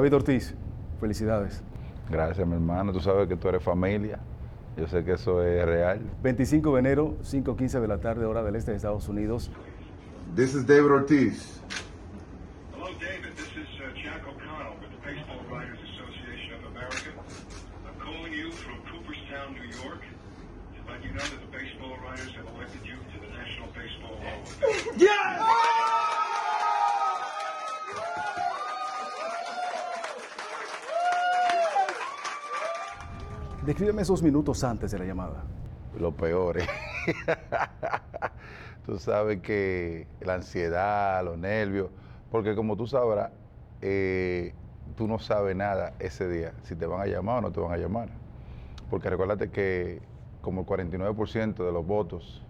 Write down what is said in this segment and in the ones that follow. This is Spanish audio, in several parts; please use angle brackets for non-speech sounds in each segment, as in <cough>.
David Ortiz, felicidades. Gracias, mi hermano. Tú sabes que tú eres familia. Yo sé que eso es real. 25 de enero, 5.15 de la tarde, hora del este de Estados Unidos. This is David Ortiz. Hello, David. This is uh, Jack O'Connell with the Baseball Writers Association of America. I'm calling you from Cooperstown, New York, to let you know that the baseball writers have elected you to the National Baseball Hall of Fame. Descríbeme esos minutos antes de la llamada. Lo peor. ¿eh? <laughs> tú sabes que la ansiedad, los nervios, porque como tú sabrás, eh, tú no sabes nada ese día, si te van a llamar o no te van a llamar. Porque recuérdate que como el 49% de los votos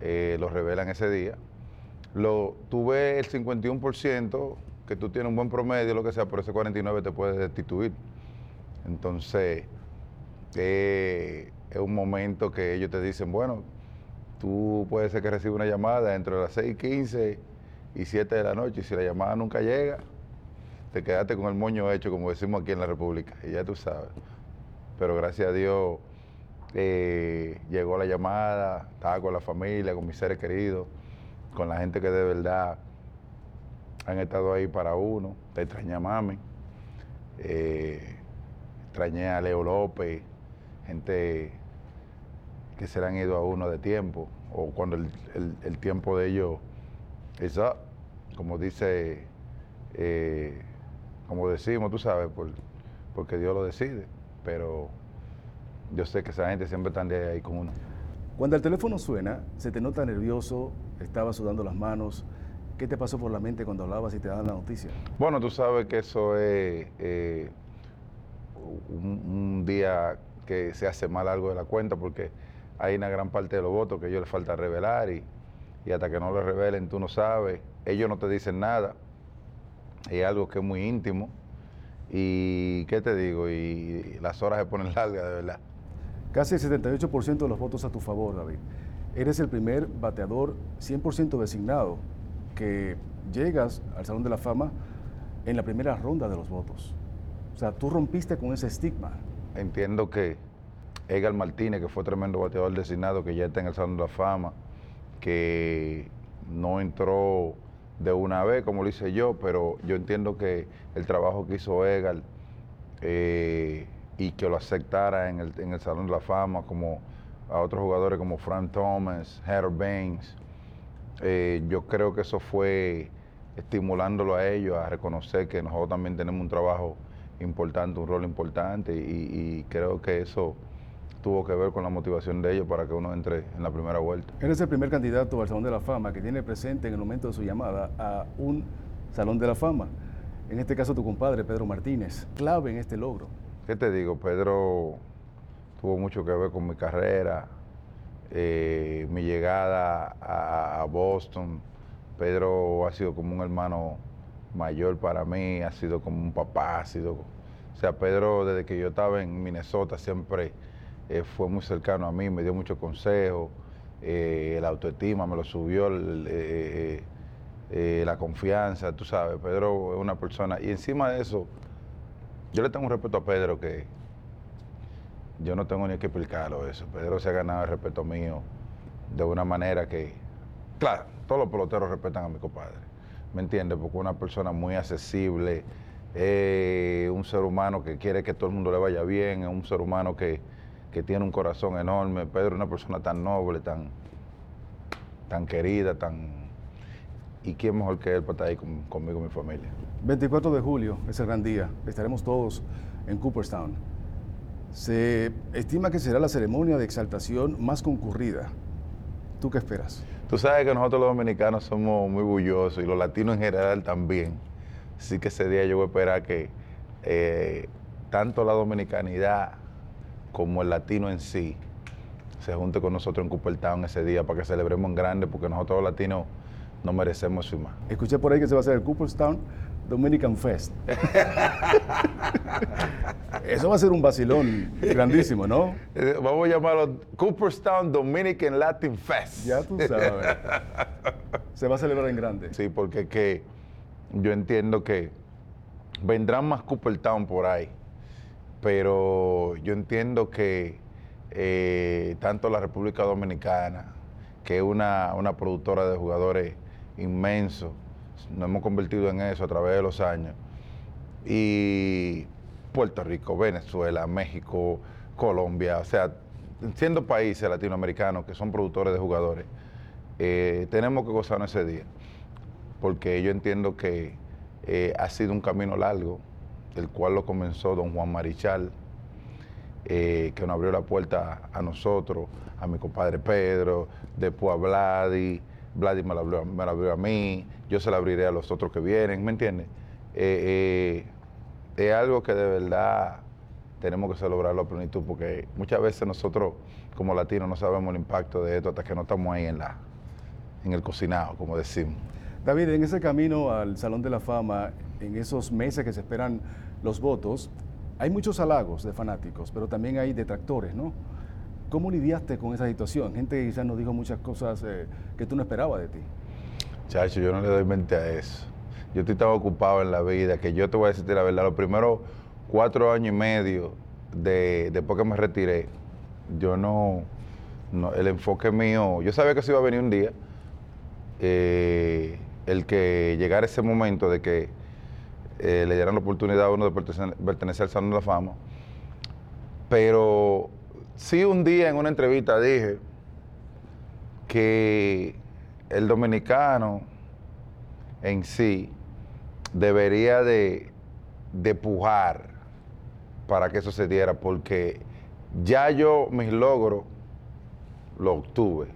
eh, los revelan ese día, lo, tú ves el 51% que tú tienes un buen promedio, lo que sea, pero ese 49% te puede destituir. Entonces, eh, es un momento que ellos te dicen, bueno, tú puedes ser que recibas una llamada entre las 6:15 y 7 de la noche, y si la llamada nunca llega, te quedaste con el moño hecho, como decimos aquí en la República, y ya tú sabes. Pero gracias a Dios eh, llegó la llamada, estaba con la familia, con mis seres queridos, con la gente que de verdad han estado ahí para uno. Te extrañé a mami, eh, extrañé a Leo López, gente que se le han ido a uno de tiempo, o cuando el, el- el tiempo de ellos es up, como dice, eh, como decimos, tú sabes, por- porque Dios lo decide, pero yo sé que esa gente siempre está ahí con uno. Cuando el teléfono suena, se te nota nervioso, estabas sudando las manos. ¿Qué te pasó por la mente cuando hablabas y te dan la noticia? Bueno, tú sabes que eso es eh, un, un día que se hace mal algo de la cuenta porque hay una gran parte de los votos que ellos les falta revelar y, y hasta que no lo revelen tú no sabes, ellos no te dicen nada, es algo que es muy íntimo y ¿qué te digo? Y las horas se ponen <laughs> largas de verdad. Casi el 78% de los votos a tu favor, David. Eres el primer bateador 100% designado que llegas al Salón de la Fama en la primera ronda de los votos. O sea, tú rompiste con ese estigma. Entiendo que Edgar Martínez, que fue tremendo bateador designado, que ya está en el Salón de la Fama, que no entró de una vez como lo hice yo, pero yo entiendo que el trabajo que hizo Edgar eh, y que lo aceptara en el, en el Salón de la Fama, como a otros jugadores como Frank Thomas, Heather Banks, eh, yo creo que eso fue estimulándolo a ellos a reconocer que nosotros también tenemos un trabajo importante, un rol importante y, y creo que eso tuvo que ver con la motivación de ellos para que uno entre en la primera vuelta. Eres el primer candidato al Salón de la Fama que tiene presente en el momento de su llamada a un Salón de la Fama. En este caso, tu compadre, Pedro Martínez, clave en este logro. ¿Qué te digo? Pedro tuvo mucho que ver con mi carrera, eh, mi llegada a, a Boston. Pedro ha sido como un hermano mayor para mí, ha sido como un papá, ha sido... O sea, Pedro desde que yo estaba en Minnesota siempre eh, fue muy cercano a mí, me dio muchos consejos, eh, la autoestima me lo subió, eh, eh, la confianza, tú sabes, Pedro es una persona... Y encima de eso, yo le tengo un respeto a Pedro que yo no tengo ni que explicarlo eso. Pedro se ha ganado el respeto mío de una manera que, claro, todos los peloteros respetan a mi compadre, ¿me entiendes? Porque una persona muy accesible, eh, un ser humano que quiere que todo el mundo le vaya bien, un ser humano que, que tiene un corazón enorme. Pedro es una persona tan noble, tan, tan querida, tan... ¿Y quién mejor que él para estar ahí con- conmigo y mi familia? 24 de julio es el gran día. Estaremos todos en Cooperstown. Se estima que será la ceremonia de exaltación más concurrida. ¿Tú qué esperas? Tú sabes que nosotros los dominicanos somos muy bullosos y los latinos en general también. Así que ese día yo voy a esperar que eh, tanto la dominicanidad como el latino en sí se junte con nosotros en Cooperstown ese día para que celebremos en grande porque nosotros los latinos no merecemos y más. Escuché por ahí que se va a hacer el Cooperstown Dominican Fest. <laughs> Eso va a ser un vacilón grandísimo, ¿no? Eh, Vamos a llamarlo Cooperstown Dominican Latin Fest. Ya tú sabes. Se va a celebrar en grande. Sí, porque que yo entiendo que vendrán más Cooperstown por ahí, pero yo entiendo que eh, tanto la República Dominicana, que es una, una productora de jugadores inmenso, nos hemos convertido en eso a través de los años, y Puerto Rico, Venezuela, México, Colombia, o sea, siendo países latinoamericanos que son productores de jugadores, eh, tenemos que gozar ese día, porque yo entiendo que eh, ha sido un camino largo, el cual lo comenzó don Juan Marichal, eh, que nos abrió la puerta a nosotros, a mi compadre Pedro, después a Vladi, Vladi me la abrió, a mí, yo se la abriré a los otros que vienen, ¿me entiendes? Eh, es algo que de verdad tenemos que celebrarlo a plenitud, porque muchas veces nosotros como latinos no sabemos el impacto de esto hasta que no estamos ahí en, la, en el cocinado, como decimos. David, en ese camino al Salón de la Fama, en esos meses que se esperan los votos, hay muchos halagos de fanáticos, pero también hay detractores, ¿no? ¿Cómo lidiaste con esa situación? Gente quizás nos dijo muchas cosas eh, que tú no esperabas de ti. Chacho, yo no le doy mente a eso. Yo estoy tan ocupado en la vida que yo te voy a decir la verdad, los primeros cuatro años y medio de, después que me retiré, yo no, no, el enfoque mío, yo sabía que se iba a venir un día, eh, el que llegara ese momento de que eh, le dieran la oportunidad a uno de pertenecer, pertenecer al Salón de la Fama, pero sí un día en una entrevista dije que el dominicano en sí debería de, de pujar para que eso se diera, porque ya yo mis logros lo obtuve.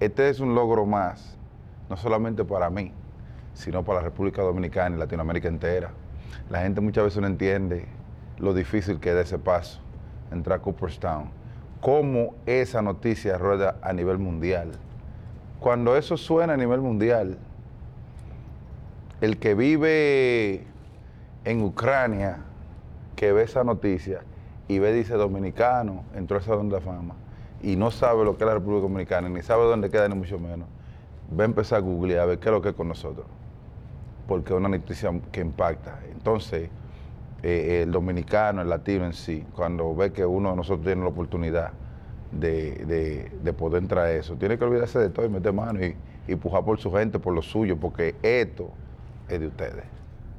Este es un logro más, no solamente para mí, sino para la República Dominicana y Latinoamérica entera. La gente muchas veces no entiende lo difícil que es ese paso, entrar a Cooperstown, cómo esa noticia rueda a nivel mundial. Cuando eso suena a nivel mundial, el que vive en Ucrania, que ve esa noticia y ve, dice, dominicano, entró a Salón de Fama, y no sabe lo que es la República Dominicana, ni sabe dónde queda, ni mucho menos, va a empezar a googlear a ver qué es lo que es con nosotros, porque es una noticia que impacta. Entonces, eh, el dominicano, el latino en sí, cuando ve que uno de nosotros tiene la oportunidad de, de- de poder entrar a eso, tiene que olvidarse de todo y meter mano y, y pujar por su gente, por lo suyo, porque esto es de ustedes.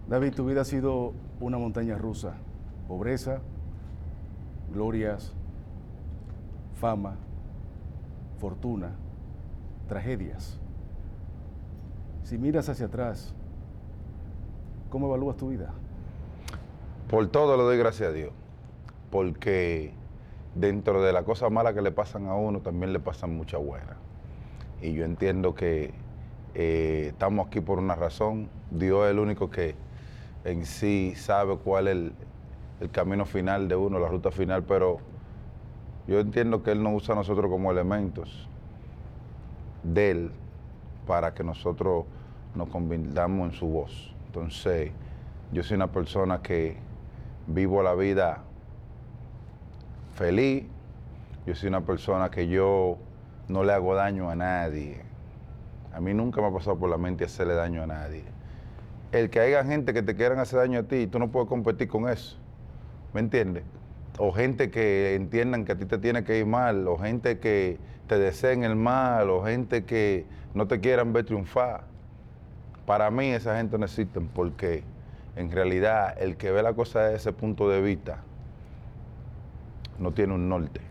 David, tu vida ha sido una montaña rusa. Pobreza, glorias, fama, fortuna, tragedias. Si miras hacia atrás, ¿cómo evalúas tu vida? Por todo le doy gracias a Dios, porque dentro de las cosas malas que le pasan a uno, también le pasan muchas buenas. Y yo entiendo que eh, estamos aquí por una razón. Dios es el único que en sí sabe cuál es el, el camino final de uno, la ruta final, pero yo entiendo que Él nos usa a nosotros como elementos de Él para que nosotros nos convirtamos en su voz. Entonces, yo soy una persona que vivo la vida feliz, yo soy una persona que yo no le hago daño a nadie. A mí nunca me ha pasado por la mente hacerle daño a nadie. El que haya gente que te quieran hacer daño a ti, tú no puedes competir con eso. ¿Me entiendes? O gente que entiendan que a ti te tiene que ir mal, o gente que te deseen el mal, o gente que no te quieran ver triunfar. Para mí esa gente no existen porque en realidad el que ve la cosa desde ese punto de vista no tiene un norte.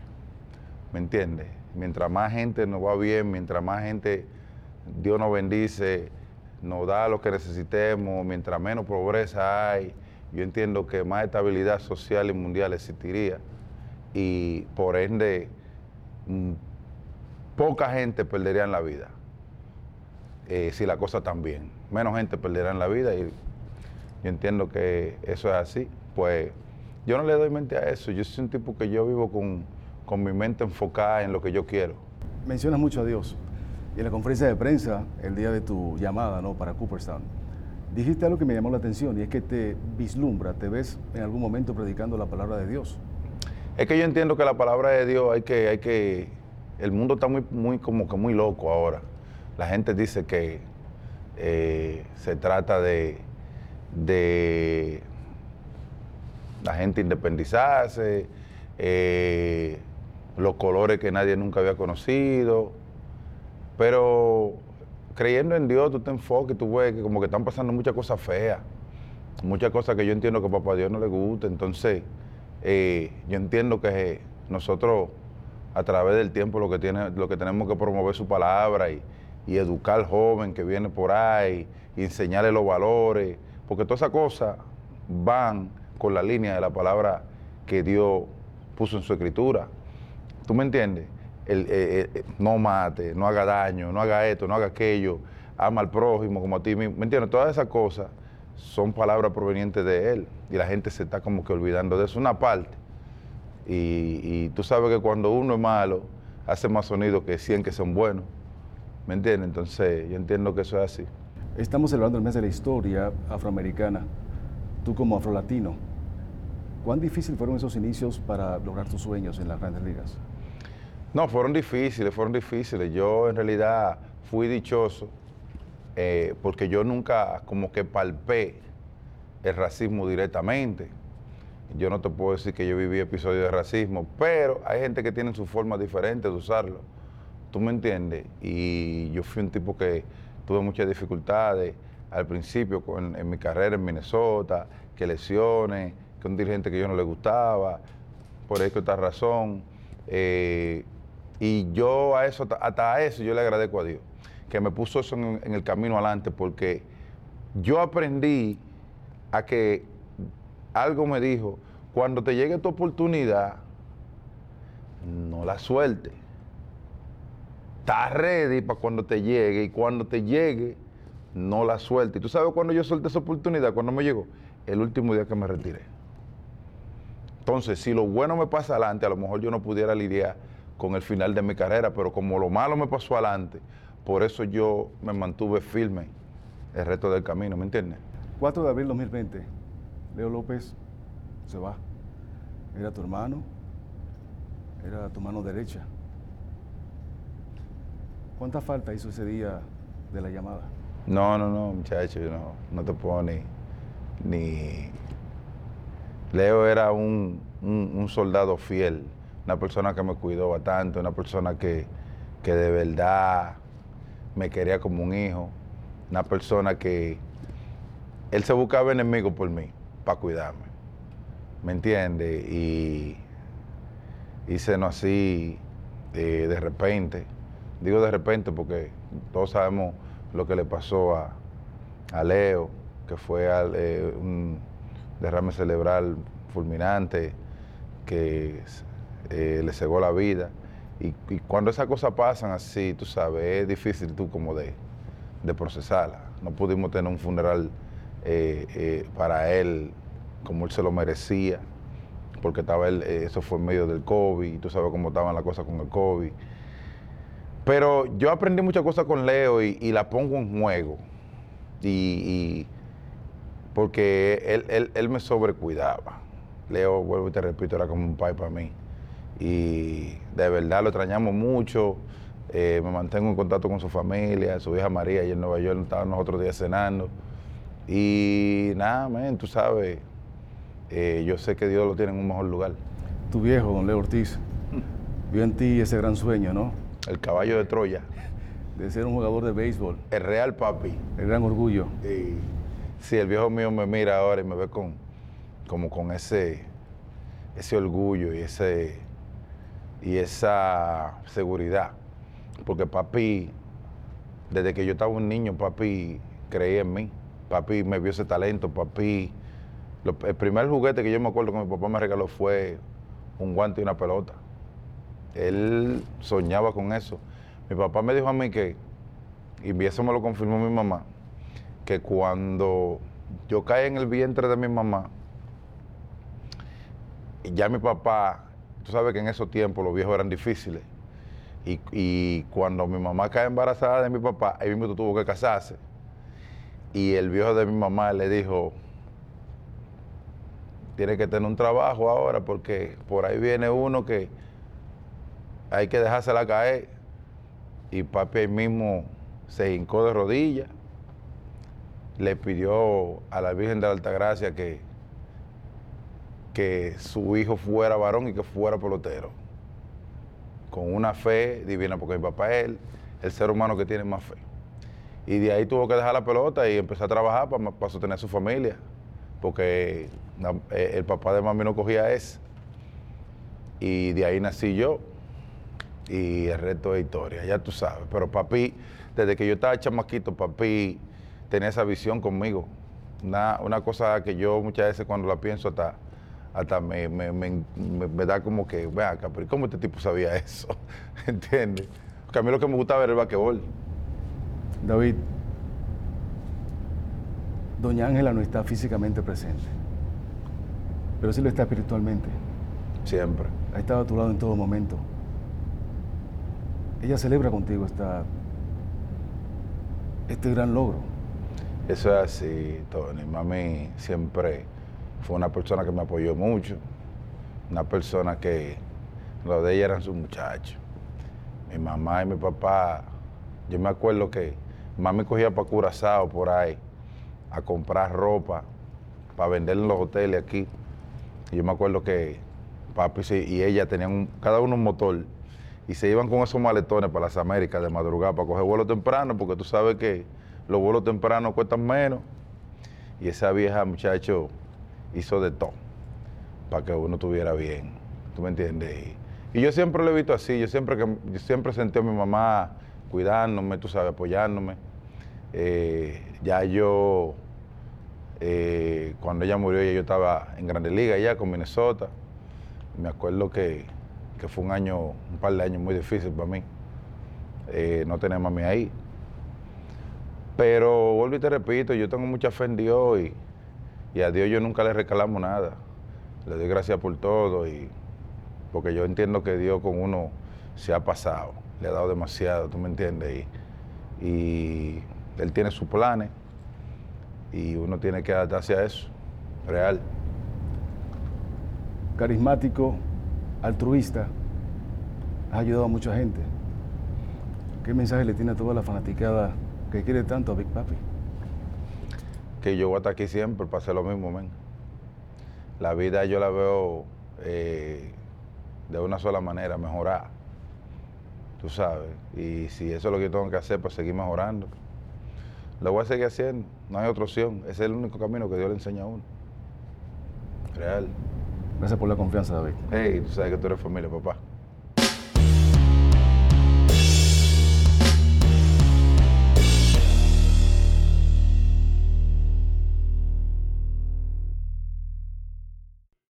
¿Me entiendes? Mientras más gente nos va bien, mientras más gente Dios nos bendice, nos da lo que necesitemos, mientras menos pobreza hay, yo entiendo que más estabilidad social y mundial existiría y por ende mm, poca gente perdería en la vida eh, si la cosa está bien. Menos gente perderá en la vida y yo entiendo que eso es así. Pues yo no le doy mente a eso. Yo soy un tipo que yo vivo con, con mi mente enfocada en lo que yo quiero. Mencionas mucho a Dios. Y en la conferencia de prensa, el día de tu llamada ¿no? para Cooperstown, dijiste algo que me llamó la atención y es que te vislumbra, te ves en algún momento predicando la palabra de Dios. Es que yo entiendo que la palabra de Dios hay que, hay que, el mundo está muy, muy, como que muy loco ahora. La gente dice que eh, se trata de, de la gente independizarse, eh, los colores que nadie nunca había conocido. Pero creyendo en Dios, tú te enfoques, tú ves que como que están pasando muchas cosas feas, muchas cosas que yo entiendo que a papá Dios no le gusta. Entonces, eh, yo entiendo que nosotros a través del tiempo lo que, tiene, lo que tenemos que promover su palabra y, y educar al joven que viene por ahí, y enseñarle los valores, porque todas esas cosas van con la línea de la palabra que Dios puso en su escritura. ¿Tú me entiendes? El, eh, eh, no mate, no haga daño, no haga esto, no haga aquello, ama al prójimo como a ti mismo. ¿Me entiendes? Todas esas cosas son palabras provenientes de Él y la gente se está como que olvidando de eso, una parte. Y, y tú sabes que cuando uno es malo, hace más sonido que 100 que son buenos. ¿Me entiendes? Entonces yo entiendo que eso es así. Estamos celebrando el mes de la historia afroamericana. Tú como afrolatino, ¿cuán difícil fueron esos inicios para lograr tus sueños en las grandes ligas? No, fueron difíciles, fueron difíciles. Yo en realidad fui dichoso eh, porque yo nunca como que palpé el racismo directamente. Yo no te puedo decir que yo viví episodios de racismo, pero hay gente que tiene su forma diferente de usarlo. ¿Tú me entiendes? Y yo fui un tipo que tuve muchas dificultades al principio con- en mi carrera en Minnesota, que lesiones, que un dirigente que yo no le gustaba, por esta otra razón. eh, y yo a eso, hasta a eso yo le agradezco a Dios, que me puso eso en, en el camino adelante, porque yo aprendí a que algo me dijo, cuando te llegue tu oportunidad, no la suelte. Estás ready para cuando te llegue y cuando te llegue, no la suelte. ¿Y tú sabes cuándo yo solté esa oportunidad? Cuando me llegó? El último día que me retiré. Entonces, si lo bueno me pasa adelante, a lo mejor yo no pudiera lidiar con el final de mi carrera, pero como lo malo me pasó adelante, por eso yo me mantuve firme el resto del camino, ¿me entiendes? 4 de abril 2020, Leo López se va. Era tu hermano, era tu mano derecha. ¿Cuánta falta hizo ese día de la llamada? No, no, no, muchacho, no, no te puedo ni, ni... Leo era un, un- soldado fiel, una persona que me cuidó bastante, una persona que, que de verdad me quería como un hijo, una persona que él se buscaba enemigos por mí, para cuidarme, ¿me entiendes? Y hice no así eh, de repente, digo de repente porque todos sabemos lo que le pasó a, a Leo, que fue al, eh, un derrame cerebral fulminante, que eh, le cegó la vida. Y, cuando esas cosas pasan así, tú sabes, es difícil tú como de, de procesarla. No pudimos tener un funeral eh, para él como él se lo merecía, porque estaba eso fue en medio del COVID, y tú sabes cómo estaban las cosas con el COVID. Pero yo aprendí muchas cosas con Leo y, la pongo en juego. Y, porque él, él- él me sobrecuidaba. Leo, vuelvo y te repito, era como un pai para mí. Y de verdad lo extrañamos mucho. Eh, me mantengo en contacto con su familia, su hija María, y en Nueva York estábamos los otros días cenando. Y nada, men, tú sabes, eh, yo sé que Dios lo tiene en un mejor lugar. Tu viejo, don Leo Ortiz, vio en ti ese gran sueño, ¿no? El caballo de Troya, De ser un jugador de béisbol, el real papi. el gran orgullo. Y si el viejo mío me mira ahora y me ve con, como con ese, ese orgullo y, ese, y esa seguridad. Porque papi, desde que yo estaba un niño, papi creía en mí. Papi me vio ese talento. Papi, lo- el primer juguete que yo me acuerdo que mi papá me regaló fue un guante y una pelota. Él soñaba con eso. Mi papá me dijo a mí que, y eso me lo confirmó mi mamá, que cuando yo caí en el vientre de mi mamá, ya mi papá, tú sabes que en esos tiempos los viejos eran difíciles, y, y cuando mi mamá cae embarazada de mi papá, ahí mismo tuvo que casarse, y el viejo de mi mamá le dijo, tiene que tener un trabajo ahora porque por ahí viene uno que hay que dejársela caer. Y papi mismo se hincó de rodillas, le pidió a la Virgen de la Altagracia que, que su hijo fuera varón y que fuera pelotero. Con una fe divina, porque mi papá es el, ser humano que tiene más fe. Y de ahí tuvo que dejar la pelota y empezar a trabajar para, sostener a su familia, porque eh, el papá de mami no cogía ese. Y de ahí nací yo y el resto es historia, ya tú sabes. Pero papi, desde que yo estaba chamaquito, papi tenía esa visión conmigo. Una, una cosa que yo muchas veces cuando la pienso hasta, hasta me, me- me- me- me da como que, vea acá, pero ¿cómo este tipo sabía eso? <laughs> ¿Entiendes? Porque a mí lo que me gustaba era el basquetbol. David, Doña Ángela no está físicamente presente, pero sí lo está espiritualmente. Siempre. Ha estado a tu lado en todo momento. Ella celebra contigo esta, este gran logro. Eso es así, Tony. Mami siempre fue una persona que me apoyó mucho. Una persona que los de ella eran sus muchachos. Mi mamá y mi papá, yo me acuerdo que mami cogía para Curazao por ahí a comprar ropa para vender en los hoteles aquí. Y yo me acuerdo que papi y ella tenían cada uno un motor y se iban con esos maletones para las Américas de madrugada para coger vuelo temprano, porque tú sabes que los vuelos tempranos cuestan menos. Y esa vieja muchacho hizo de todo para que uno estuviera bien. ¿Tú me entiendes? Y, yo siempre lo he visto así, yo siempre, que, yo siempre sentí a mi mamá cuidándome, tú sabes, apoyándome. Eh, ya yo, eh, cuando ella murió, ya yo estaba en Grandes Ligas ya con Minnesota. Me acuerdo que, que fue un año, un par de años muy difícil para mí. Eh, no tener mami ahí. Pero vuelvo y te repito, yo tengo mucha fe en Dios y, a Dios yo nunca le reclamo nada. Le doy gracias por todo y porque yo entiendo que Dios con uno se ha pasado, le ha dado demasiado, ¿tú me entiendes? Y Él tiene sus planes y uno tiene que adaptarse a eso, real. Carismático, altruista, has ayudado a mucha gente. ¿Qué mensaje le tiene a toda la fanaticada que quiere tanto a Big Papi? que yo voy a estar aquí siempre para hacer lo mismo, men. La vida yo la veo eh, de una sola manera, mejorar. Tú sabes. Y si eso es lo que tengo que hacer, pues seguir mejorando. Lo voy a seguir haciendo. No hay otra opción. Ese es el único camino que Dios le enseña a uno. Real. Gracias por la confianza, David. Hey, tú sabes que tú eres familia, papá.